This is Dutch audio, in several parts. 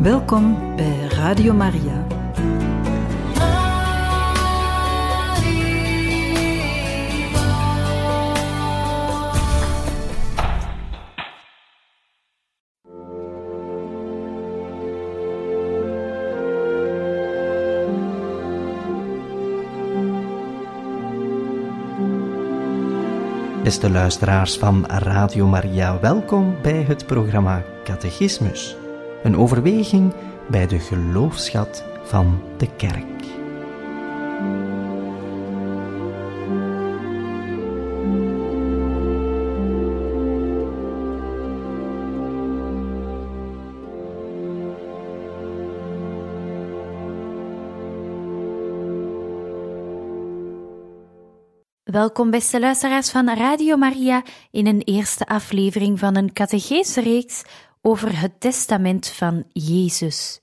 Welkom bij Radio Maria. Beste luisteraars van Radio Maria, welkom bij het programma Catechismus. Een overweging bij de geloofschat van de kerk. Welkom beste luisteraars van Radio Maria in een eerste aflevering van een catechese-reeks over het testament van Jezus.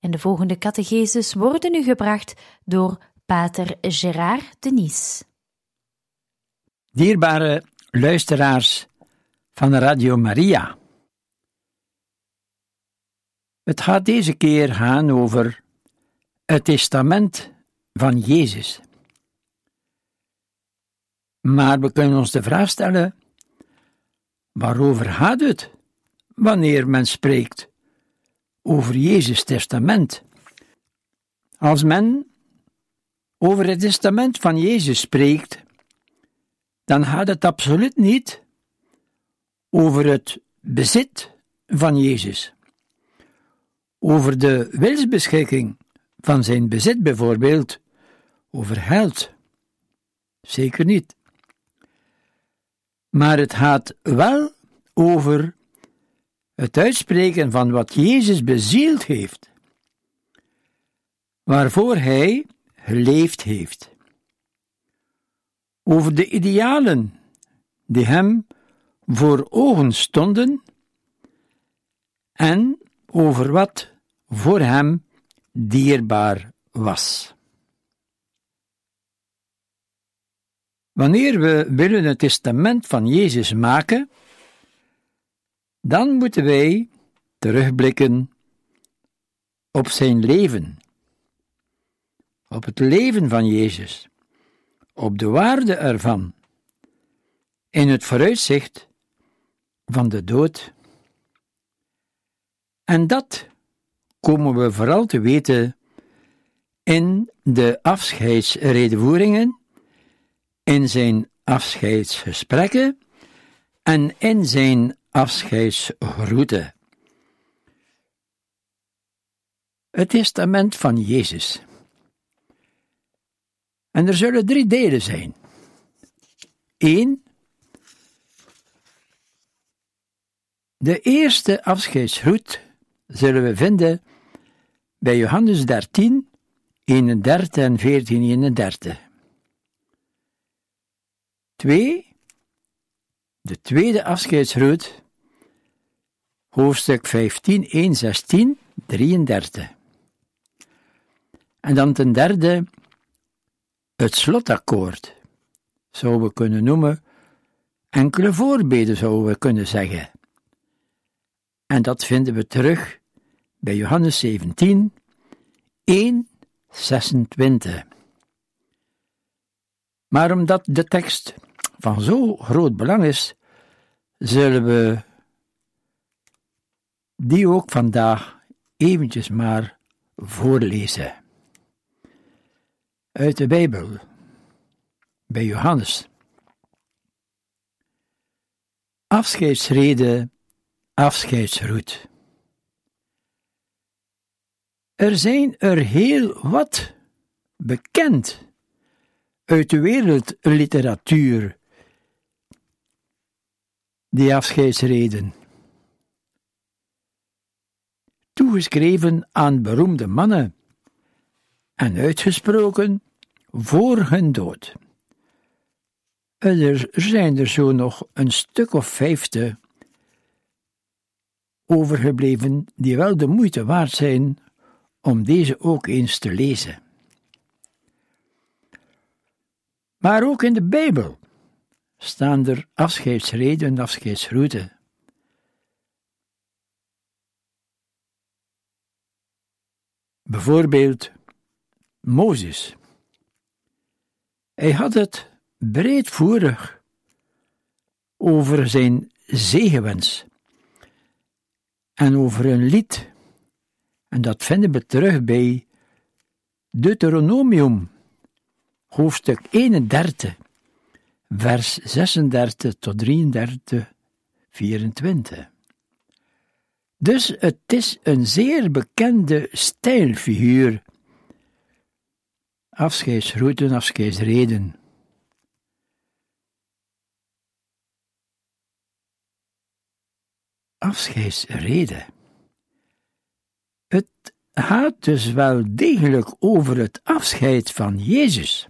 En de volgende catecheses worden u gebracht door pater Gérard Denis. Dierbare luisteraars van Radio Maria. Het gaat deze keer gaan over het testament van Jezus. Maar we kunnen ons de vraag stellen: waarover gaat het wanneer men spreekt over Jezus' testament? Als men over het testament van Jezus spreekt, dan gaat het absoluut niet over het bezit van Jezus, over de wilsbeschikking van zijn bezit bijvoorbeeld, over geld. Zeker niet. Maar het gaat wel over het uitspreken van wat Jezus bezield heeft, waarvoor Hij geleefd heeft. Over de idealen die Hem voor ogen stonden en over wat voor Hem dierbaar was. Wanneer we willen het testament van Jezus maken, dan moeten wij terugblikken op zijn leven, op het leven van Jezus, op de waarde ervan, in het vooruitzicht van de dood. En dat komen we vooral te weten in de afscheidsredevoeringen in zijn afscheidsgesprekken en in zijn afscheidsgroeten. Het testament van Jezus. En er zullen drie delen zijn. Eén. De eerste afscheidsgroet zullen we vinden bij Johannes 13, 31 en 14, 31. 2. De tweede afscheidsroute, hoofdstuk 15, 1, 16, 33. En dan ten derde, het slotakkoord, zouden we kunnen noemen, enkele voorbeden zouden we kunnen zeggen. En dat vinden we terug bij Johannes 17, 1, 26. Maar omdat de tekst van zo groot belang is, zullen we die ook vandaag eventjes maar voorlezen. Uit de Bijbel, bij Johannes. Afscheidsrede, afscheidsroet. Er zijn er heel wat bekend uit de wereldliteratuur die afscheidsreden. Toegeschreven aan beroemde mannen en uitgesproken voor hun dood. Er zijn er zo nog een stuk of vijfde overgebleven die wel de moeite waard zijn om deze ook eens te lezen. Maar ook in de Bijbel staan er afscheidsreden en afscheidsgroeten. Bijvoorbeeld Mozes. Hij had het breedvoerig over zijn zegenwens en over een lied. En dat vinden we terug bij Deuteronomium, hoofdstuk 31, vers 36 tot 33, 24. Dus het is een zeer bekende stijlfiguur. Afscheidsrouten, afscheidsreden. Afscheidsreden. Het gaat dus wel degelijk over het afscheid van Jezus.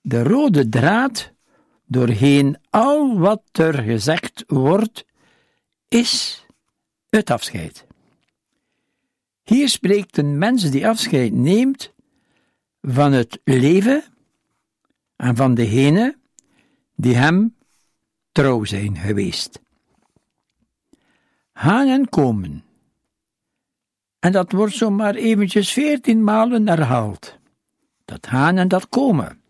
De rode draad doorheen al wat er gezegd wordt, is het afscheid. Hier spreekt een mens die afscheid neemt van het leven en van degene die hem trouw zijn geweest. Gaan en komen. En dat wordt zomaar eventjes veertien malen herhaald. Dat gaan en dat komen.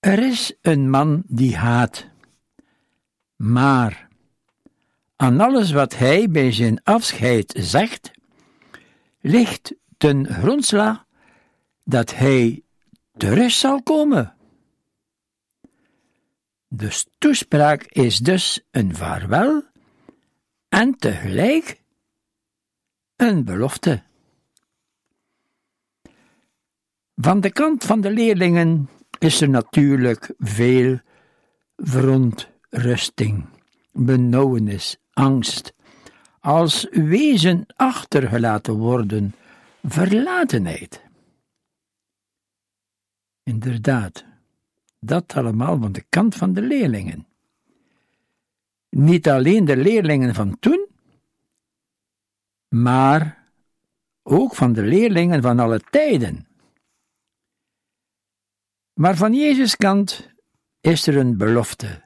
Er is een man die haat, maar aan alles wat hij bij zijn afscheid zegt, ligt ten grondslag dat hij terug zal komen. De toespraak is dus een vaarwel en tegelijk een belofte. Van de kant van de leerlingen is er natuurlijk veel verontrusting, benauwenis, angst, als wezen achtergelaten worden, verlatenheid. Inderdaad, dat allemaal van de kant van de leerlingen. Niet alleen de leerlingen van toen, maar ook van de leerlingen van alle tijden. Maar van Jezus' kant is er een belofte.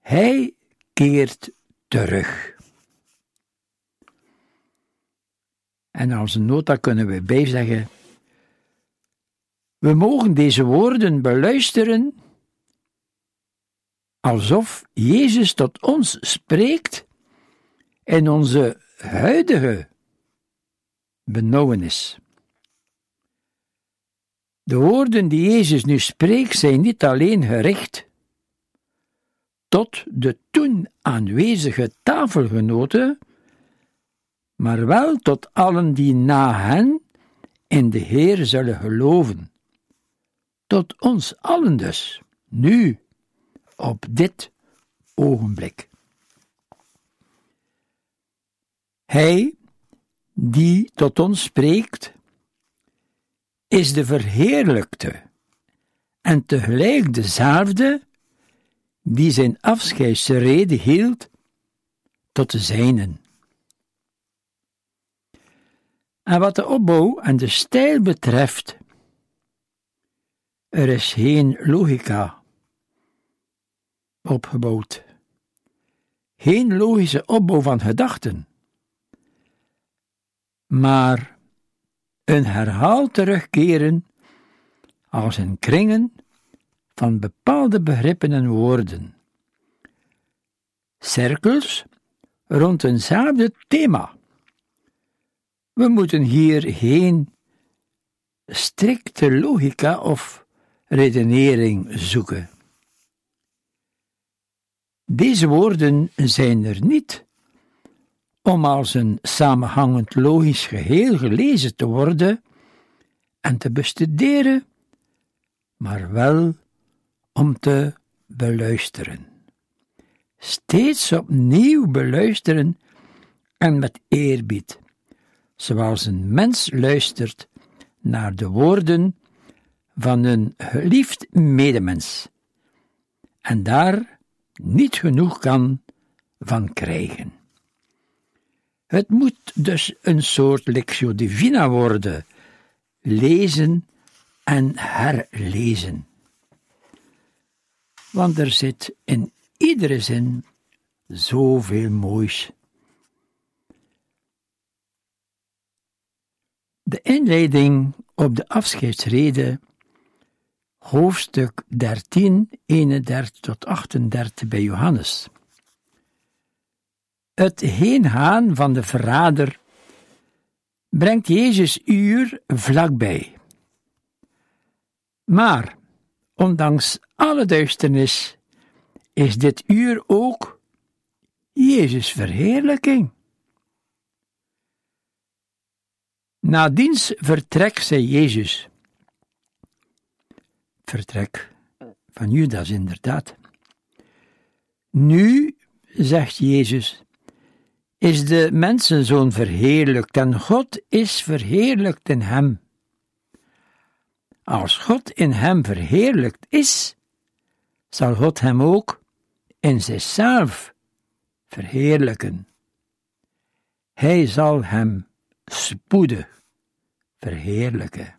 Hij keert terug. En als een nota kunnen we bijzeggen: we mogen deze woorden beluisteren alsof Jezus tot ons spreekt in onze huidige benauwenis. De woorden die Jezus nu spreekt zijn niet alleen gericht tot de toen aanwezige tafelgenoten, maar wel tot allen die na hen in de Heer zullen geloven. Tot ons allen dus, nu, op dit ogenblik. Hij die tot ons spreekt, is de verheerlijkte en tegelijk dezelfde die zijn afscheidsrede hield tot de zijnen. En wat de opbouw en de stijl betreft, er is geen logica opgebouwd, geen logische opbouw van gedachten, maar een herhaald terugkeren als in kringen van bepaalde begrippen en woorden. Cirkels rond eenzelfde thema. We moeten hier geen strikte logica of redenering zoeken. Deze woorden zijn er niet om als een samenhangend logisch geheel gelezen te worden en te bestuderen, maar wel om te beluisteren. Steeds opnieuw beluisteren en met eerbied, zoals een mens luistert naar de woorden van een geliefd medemens en daar niet genoeg kan van krijgen. Het moet dus een soort lectio divina worden, lezen en herlezen. Want er zit in iedere zin zoveel moois. De inleiding op de afscheidsrede, hoofdstuk 13, 31 tot 38 bij Johannes. Het heengaan van de verrader brengt Jezus uur vlakbij. Maar, ondanks alle duisternis, is dit uur ook Jezus' verheerlijking. Na diens vertrek zei Jezus, vertrek van Judas inderdaad. Nu, zegt Jezus, is de mensenzoon verheerlijkt en God is verheerlijkt in hem. Als God in hem verheerlijkt is, zal God hem ook in zichzelf verheerlijken. Hij zal hem spoedig verheerlijken.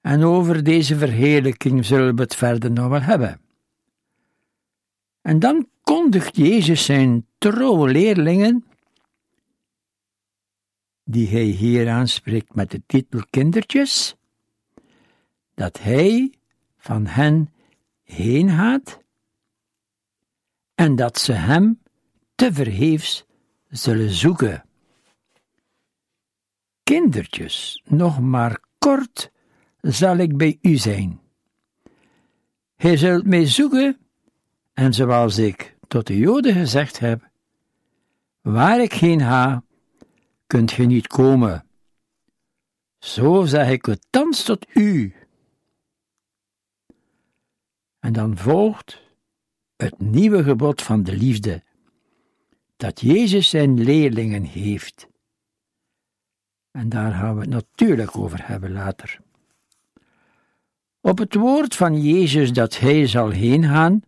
En over deze verheerlijking zullen we het verder nog wel hebben. En dan kondigt Jezus zijn trouwe leerlingen, die hij hier aanspreekt met de titel kindertjes, dat hij van hen heen gaat en dat ze hem te verheefs zullen zoeken. Kindertjes, nog maar kort zal ik bij u zijn. Hij zult mij zoeken, en zoals ik tot de Joden gezegd heb, waar ik heen ga, kunt ge niet komen. Zo zeg ik het thans tot u. En dan volgt het nieuwe gebod van de liefde, dat Jezus zijn leerlingen heeft. En daar gaan we het natuurlijk over hebben later. Op het woord van Jezus dat hij zal heen gaan,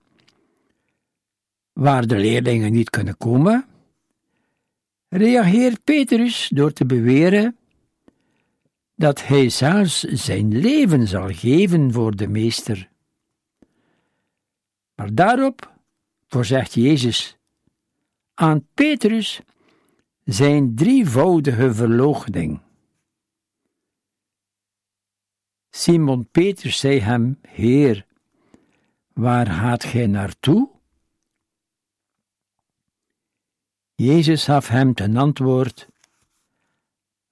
waar de leerlingen niet kunnen komen, reageert Petrus door te beweren dat hij zelfs zijn leven zal geven voor de meester. Maar daarop voorzegt Jezus aan Petrus zijn drievoudige verloochening. Simon Petrus zei hem: Heer, waar gaat gij naartoe? Jezus gaf hem ten antwoord: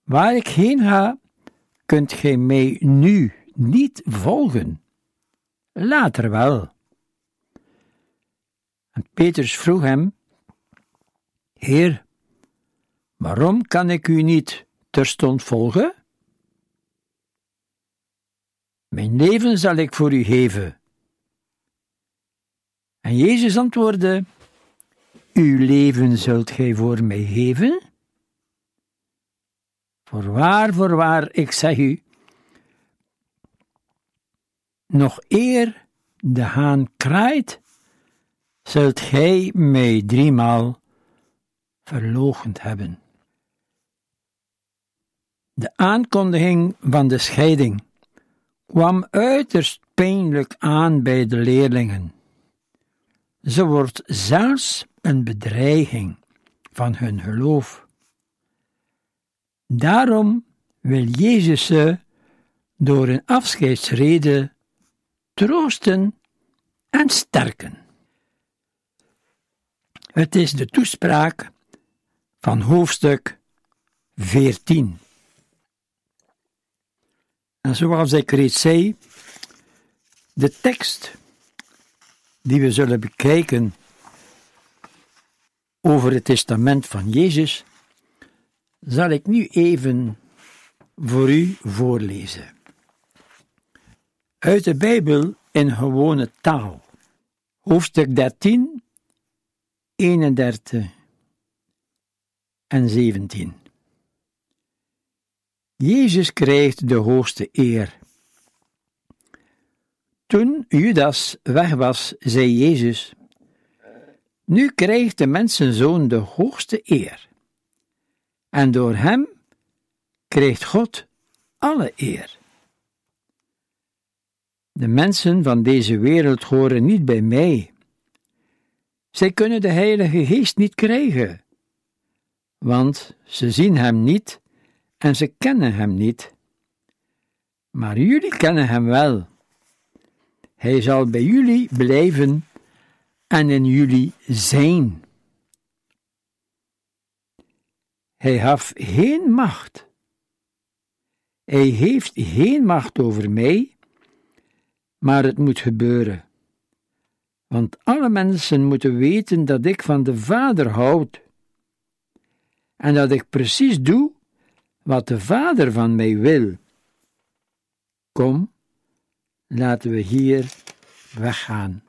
Waar ik heen ga, kunt gij mij nu niet volgen, later wel. En Petrus vroeg hem: Heer, waarom kan ik u niet terstond volgen? Mijn leven zal ik voor u geven. En Jezus antwoordde: Uw leven zult gij voor mij geven? Voorwaar, voorwaar, ik zeg u, nog eer de haan kraait, zult gij mij driemaal verloochend hebben. De aankondiging van de scheiding kwam uiterst pijnlijk aan bij de leerlingen. Ze wordt zelfs een bedreiging van hun geloof. Daarom wil Jezus ze door een afscheidsrede troosten en sterken. Het is de toespraak van hoofdstuk 14. En zoals ik reeds zei, de tekst die we zullen bekijken over het testament van Jezus, zal ik nu even voor u voorlezen. Uit de Bijbel in gewone taal, hoofdstuk 13, 31 en 17. Jezus krijgt de hoogste eer. Toen Judas weg was, zei Jezus: Nu krijgt de mensenzoon de hoogste eer. En door hem krijgt God alle eer. De mensen van deze wereld horen niet bij mij. Zij kunnen de Heilige Geest niet krijgen, want ze zien hem niet en ze kennen hem niet. Maar jullie kennen hem wel. Hij zal bij jullie blijven en in jullie zijn. Hij heeft geen macht. Hij heeft geen macht over mij, maar het moet gebeuren. Want alle mensen moeten weten dat ik van de Vader houd en dat ik precies doe wat de Vader van mij wil. Kom, laten we hier weggaan.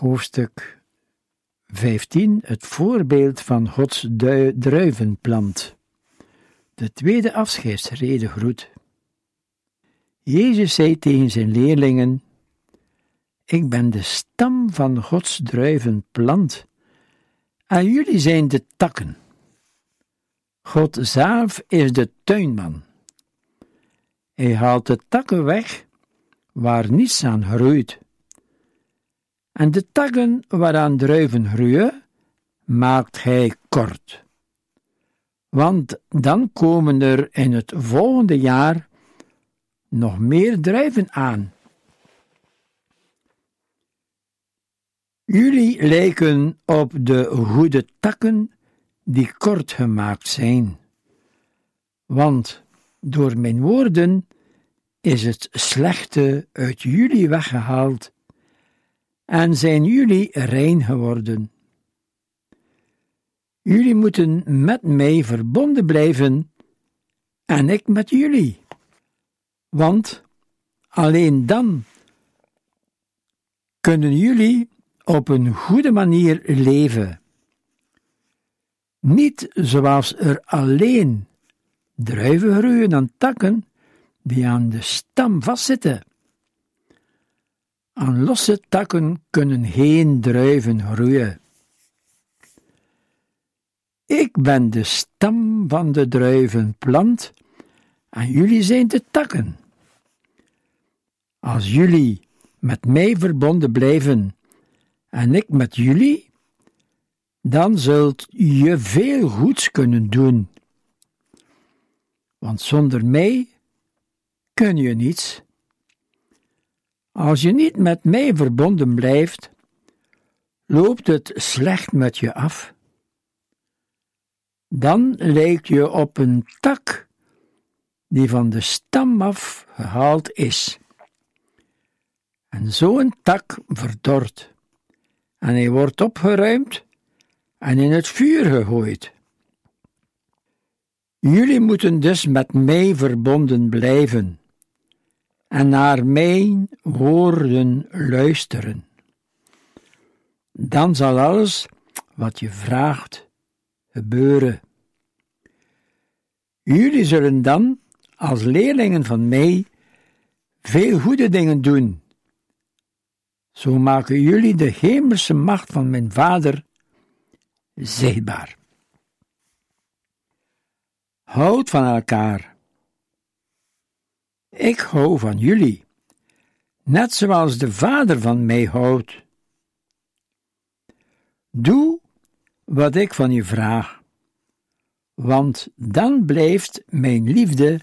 Hoofdstuk 15 Het voorbeeld van Gods druivenplant. De tweede afscheidsrede groet. Jezus zei tegen zijn leerlingen: Ik ben de stam van Gods druivenplant, en jullie zijn de takken. God zelf is de tuinman. Hij haalt de takken weg waar niets aan groeit en de takken waaraan druiven groeien, maakt hij kort. Want dan komen er in het volgende jaar nog meer druiven aan. Jullie lijken op de goede takken die kort gemaakt zijn. Want door mijn woorden is het slechte uit jullie weggehaald en zijn jullie rein geworden. Jullie moeten met mij verbonden blijven en ik met jullie. Want alleen dan kunnen jullie op een goede manier leven. Niet zoals er alleen druiven groeien aan takken die aan de stam vastzitten. Aan losse takken kunnen geen druiven groeien. Ik ben de stam van de druivenplant en jullie zijn de takken. Als jullie met mij verbonden blijven en ik met jullie, dan zult je veel goeds kunnen doen. want zonder mij kun je niets. Als je niet met mij verbonden blijft, loopt het slecht met je af. Dan lijkt je op een tak die van de stam af gehaald is. En zo'n tak verdort, en hij wordt opgeruimd en in het vuur gegooid. Jullie moeten dus met mij verbonden blijven en naar mijn woorden luisteren. Dan zal alles wat je vraagt gebeuren. Jullie zullen dan, als leerlingen van mij, veel goede dingen doen. Zo maken jullie de hemelse macht van mijn Vader zichtbaar. Houd van elkaar. Ik hou van jullie, net zoals de Vader van mij houdt. Doe wat ik van je vraag, want dan blijft mijn liefde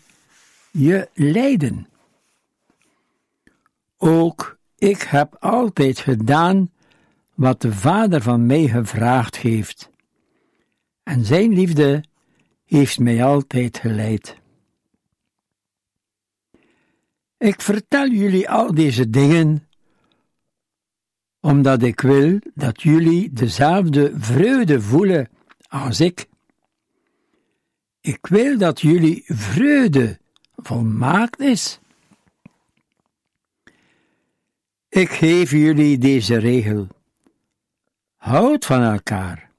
je leiden. Ook ik heb altijd gedaan wat de Vader van mij gevraagd heeft, en zijn liefde heeft mij altijd geleid. Ik vertel jullie al deze dingen omdat ik wil dat jullie dezelfde vreugde voelen als ik. Ik wil dat jullie vreugde volmaakt is. Ik geef jullie deze regel. Houd van elkaar,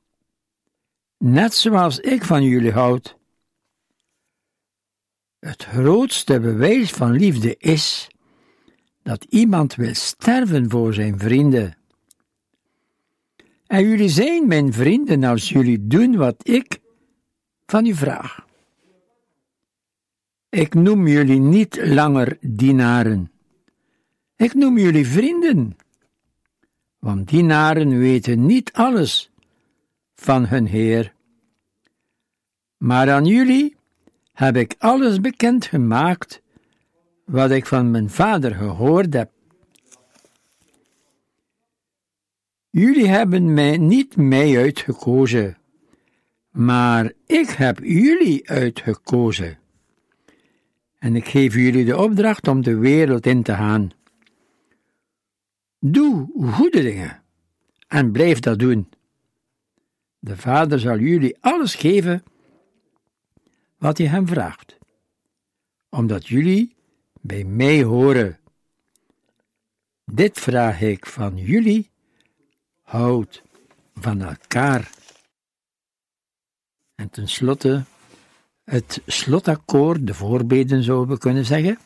net zoals ik van jullie houd. Het grootste bewijs van liefde is dat iemand wil sterven voor zijn vrienden. En jullie zijn mijn vrienden als jullie doen wat ik van u vraag. Ik noem jullie niet langer dienaren. Ik noem jullie vrienden. Want dienaren weten niet alles van hun Heer. Maar aan jullie heb ik alles bekend gemaakt wat ik van mijn vader gehoord heb. Jullie hebben mij niet mij uitgekozen, maar ik heb jullie uitgekozen. En ik geef jullie de opdracht om de wereld in te gaan. Doe goede dingen en blijf dat doen. De Vader zal jullie alles geven wat je hem vraagt, omdat jullie bij mij horen. Dit vraag ik van jullie, houd van elkaar. En tenslotte het slotakkoord, de voorbeden zouden we kunnen zeggen,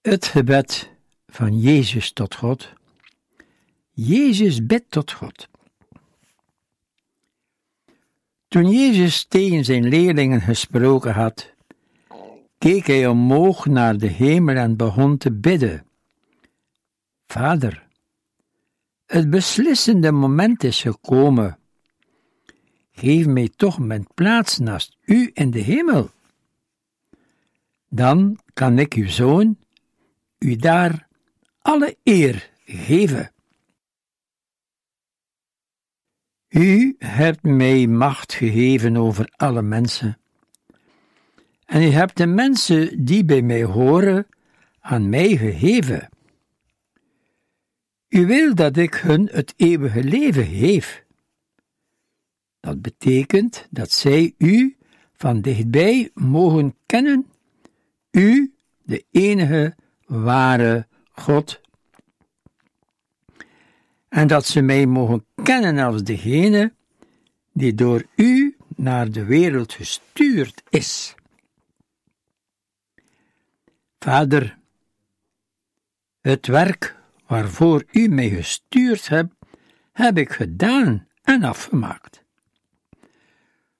het gebed van Jezus tot God. Jezus bidt tot God. Toen Jezus tegen zijn leerlingen gesproken had, keek hij omhoog naar de hemel en begon te bidden. Vader, het beslissende moment is gekomen. Geef mij toch mijn plaats naast u in de hemel. Dan kan ik uw zoon u daar alle eer geven. U hebt mij macht gegeven over alle mensen. En u hebt de mensen die bij mij horen aan mij gegeven. U wil dat ik hun het eeuwige leven geef. Dat betekent dat zij u van dichtbij mogen kennen, u, de enige ware God en dat ze mij mogen kennen als degene die door u naar de wereld gestuurd is. Vader, het werk waarvoor u mij gestuurd hebt, heb ik gedaan en afgemaakt.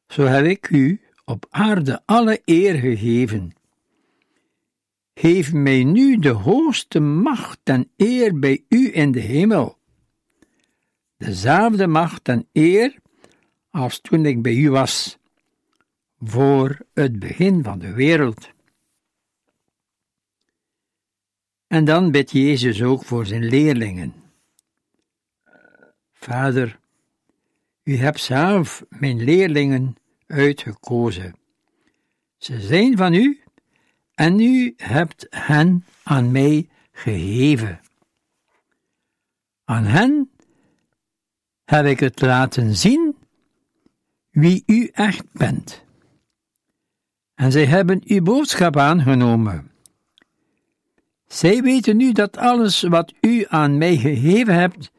Zo heb ik u op aarde alle eer gegeven. Geef mij nu de hoogste macht en eer bij u in de hemel dezelfde macht en eer als toen ik bij u was, voor het begin van de wereld. En dan bidt Jezus ook voor zijn leerlingen. Vader, u hebt zelf mijn leerlingen uitgekozen. Ze zijn van u en u hebt hen aan mij gegeven. Aan hen heb ik het laten zien wie u echt bent. En zij hebben uw boodschap aangenomen. Zij weten nu dat alles wat u aan mij gegeven hebt,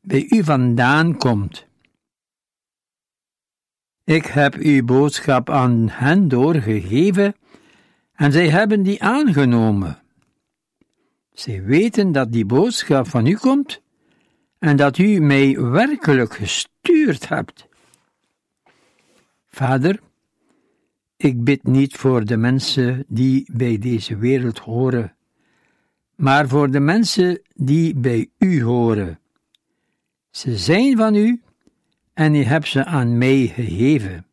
bij u vandaan komt. Ik heb uw boodschap aan hen doorgegeven en zij hebben die aangenomen. Zij weten dat die boodschap van u komt en dat u mij werkelijk gestuurd hebt. Vader, ik bid niet voor de mensen die bij deze wereld horen, maar voor de mensen die bij u horen. Ze zijn van u en u hebt ze aan mij gegeven.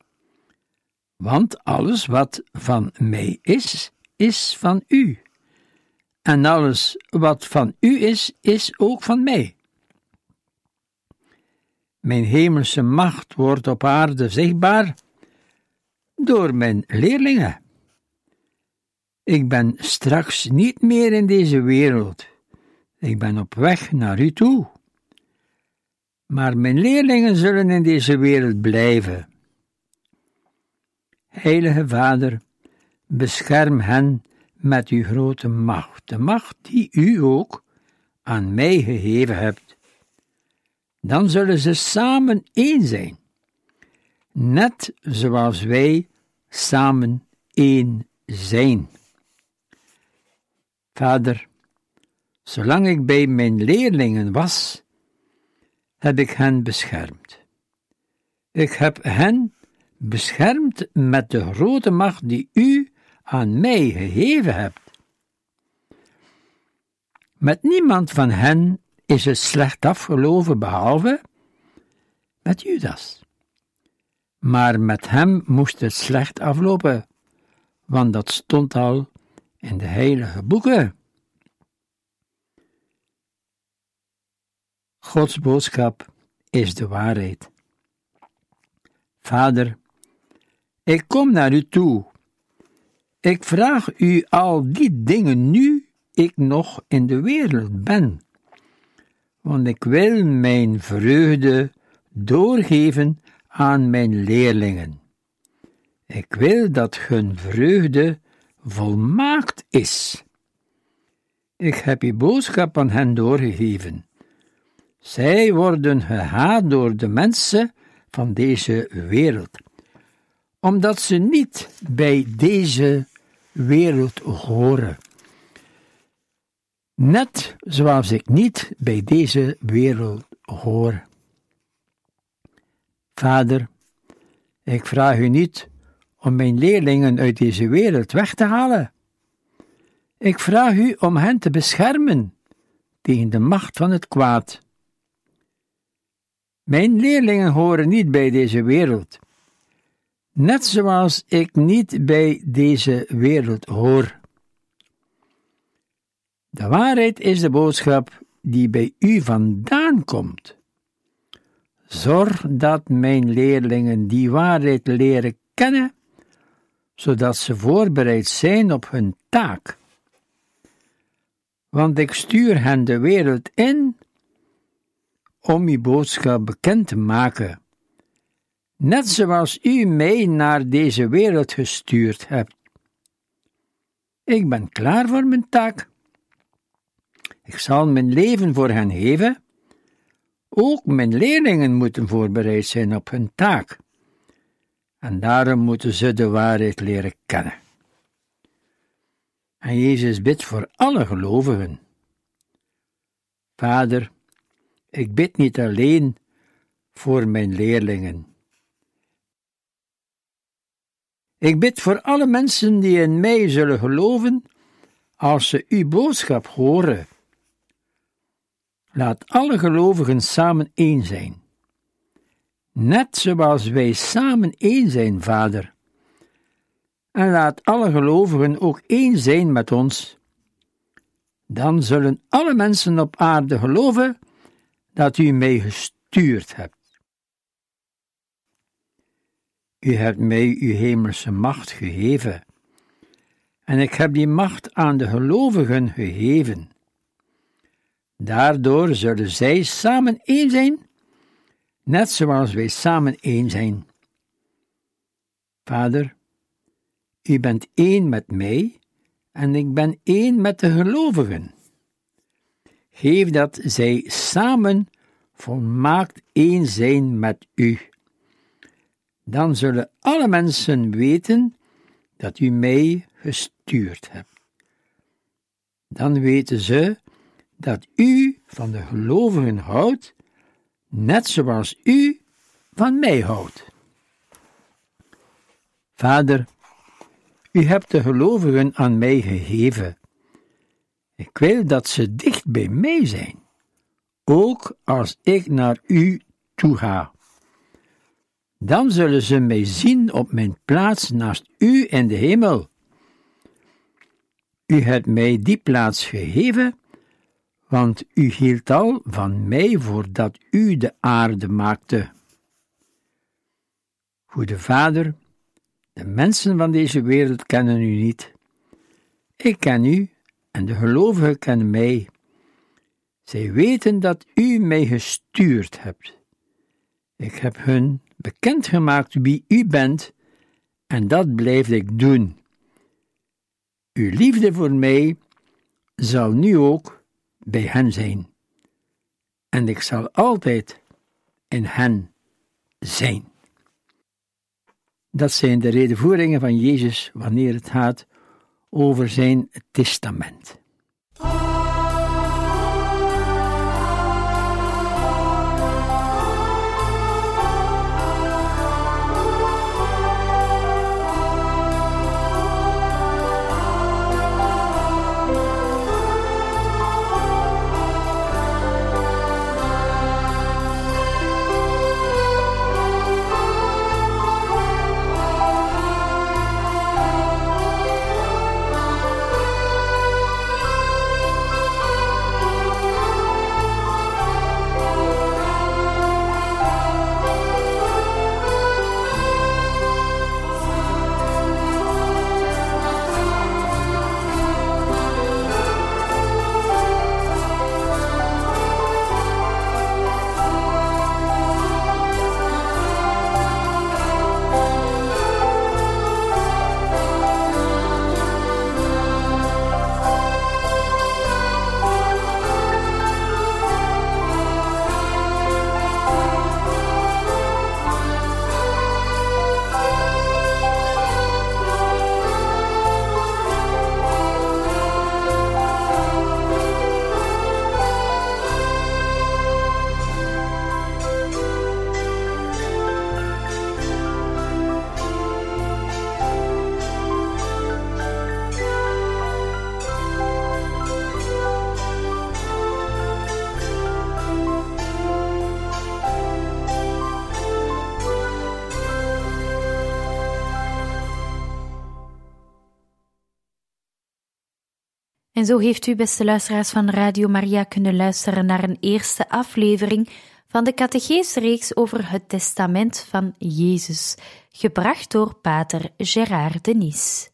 Want alles wat van mij is, is van u. En alles wat van u is, is ook van mij. Mijn hemelse macht wordt op aarde zichtbaar door mijn leerlingen. Ik ben straks niet meer in deze wereld. Ik ben op weg naar u toe. Maar mijn leerlingen zullen in deze wereld blijven. Heilige Vader, bescherm hen met uw grote macht, de macht die u ook aan mij gegeven hebt. Dan zullen ze samen één zijn, net zoals wij samen één zijn. Vader, zolang ik bij mijn leerlingen was, heb ik hen beschermd. Ik heb hen beschermd met de grote macht die u aan mij gegeven hebt. Met niemand van hen is het slecht afgelopen behalve met Judas. Maar met hem moest het slecht aflopen, want dat stond al in de heilige boeken. Gods boodschap is de waarheid. Vader, ik kom naar u toe. Ik vraag u al die dingen nu ik nog in de wereld ben, want ik wil mijn vreugde doorgeven aan mijn leerlingen. Ik wil dat hun vreugde volmaakt is. Ik heb uw boodschap aan hen doorgegeven. Zij worden gehaat door de mensen van deze wereld, omdat ze niet bij deze wereld horen. Net zoals ik niet bij deze wereld hoor. Vader, ik vraag u niet om mijn leerlingen uit deze wereld weg te halen. Ik vraag u om hen te beschermen tegen de macht van het kwaad. Mijn leerlingen horen niet bij deze wereld, net zoals ik niet bij deze wereld hoor. De waarheid is de boodschap die bij u vandaan komt. Zorg dat mijn leerlingen die waarheid leren kennen, zodat ze voorbereid zijn op hun taak. Want ik stuur hen de wereld in om uw boodschap bekend te maken, net zoals u mij naar deze wereld gestuurd hebt. Ik ben klaar voor mijn taak. Ik zal mijn leven voor hen geven. Ook mijn leerlingen moeten voorbereid zijn op hun taak. En daarom moeten ze de waarheid leren kennen. En Jezus bidt voor alle gelovigen. Vader, ik bid niet alleen voor mijn leerlingen. Ik bid voor alle mensen die in mij zullen geloven als ze uw boodschap horen. Laat alle gelovigen samen één zijn. Net zoals wij samen één zijn, Vader, en laat alle gelovigen ook één zijn met ons. Dan zullen alle mensen op aarde geloven dat u mij gestuurd hebt. U hebt mij uw hemelse macht gegeven, en ik heb die macht aan de gelovigen gegeven. Daardoor zullen zij samen één zijn, net zoals wij samen één zijn. Vader, u bent één met mij en ik ben één met de gelovigen. Geef dat zij samen volmaakt één zijn met u. Dan zullen alle mensen weten dat u mij gestuurd hebt. Dan weten ze dat u van de gelovigen houdt, net zoals u van mij houdt. Vader, u hebt de gelovigen aan mij gegeven. Ik wil dat ze dicht bij mij zijn, ook als ik naar u toe ga. Dan zullen ze mij zien op mijn plaats naast u in de hemel. U hebt mij die plaats gegeven, want u hield al van mij voordat u de aarde maakte. Goede Vader, de mensen van deze wereld kennen u niet. Ik ken u en de gelovigen kennen mij. Zij weten dat u mij gestuurd hebt. Ik heb hun bekendgemaakt wie u bent, en dat blijf ik doen. Uw liefde voor mij zal nu ook bij hen zijn, en ik zal altijd in hen zijn. Dat zijn de redenvoeringen van Jezus wanneer het gaat over zijn testament. En zo heeft u, beste luisteraars van Radio Maria, kunnen luisteren naar een eerste aflevering van de catechese over het testament van Jezus, gebracht door pater Gérard Denis.